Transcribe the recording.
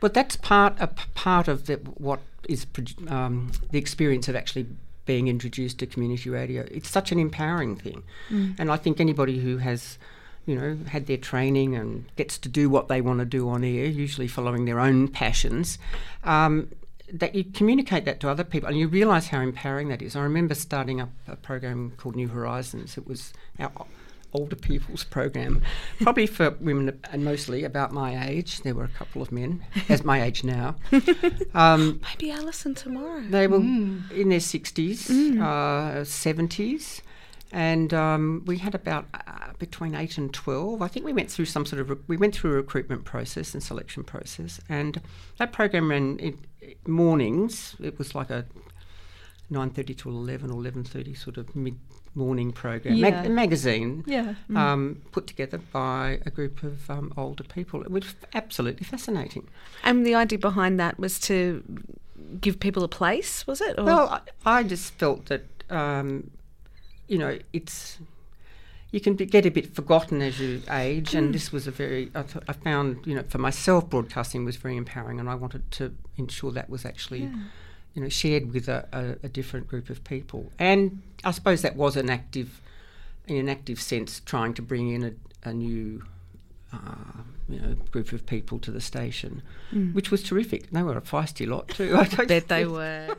But that's part a part of the, what is um, the experience of actually being introduced to community radio. It's such an empowering thing, and I think anybody who has, you know, had their training and gets to do what they want to do on air, usually following their own passions. Um, that you communicate that to other people and you realise how empowering that is. I remember starting up a program called New Horizons. It was our older people's program, probably for women and mostly about my age. There were a couple of men, as my age now. Um, Maybe Alison tomorrow. they were in their 60s, uh, 70s, and um, we had about uh, between 8 and 12. I think we went through some sort of, re- we went through a recruitment process and selection process, and that program ran in mornings. It was like a 9.30 to 11 or 11.30 sort of mid-morning program, Yeah. a magazine Yeah. um, put together by a group of um, older people. It was absolutely fascinating. And the idea behind that was to give people a place, was it? Or? Well, I, I just felt that, um, you know, it's you can be, get a bit forgotten as you age, and this was a very. I, th- I found, you know, for myself, broadcasting was very empowering, and I wanted to ensure that was actually, you know, shared with a, a, a different group of people. And I suppose that was an active, in an active sense, trying to bring in a, a new. Uh, you know, group of people to the station, which was terrific. They were a feisty lot too. I bet they were.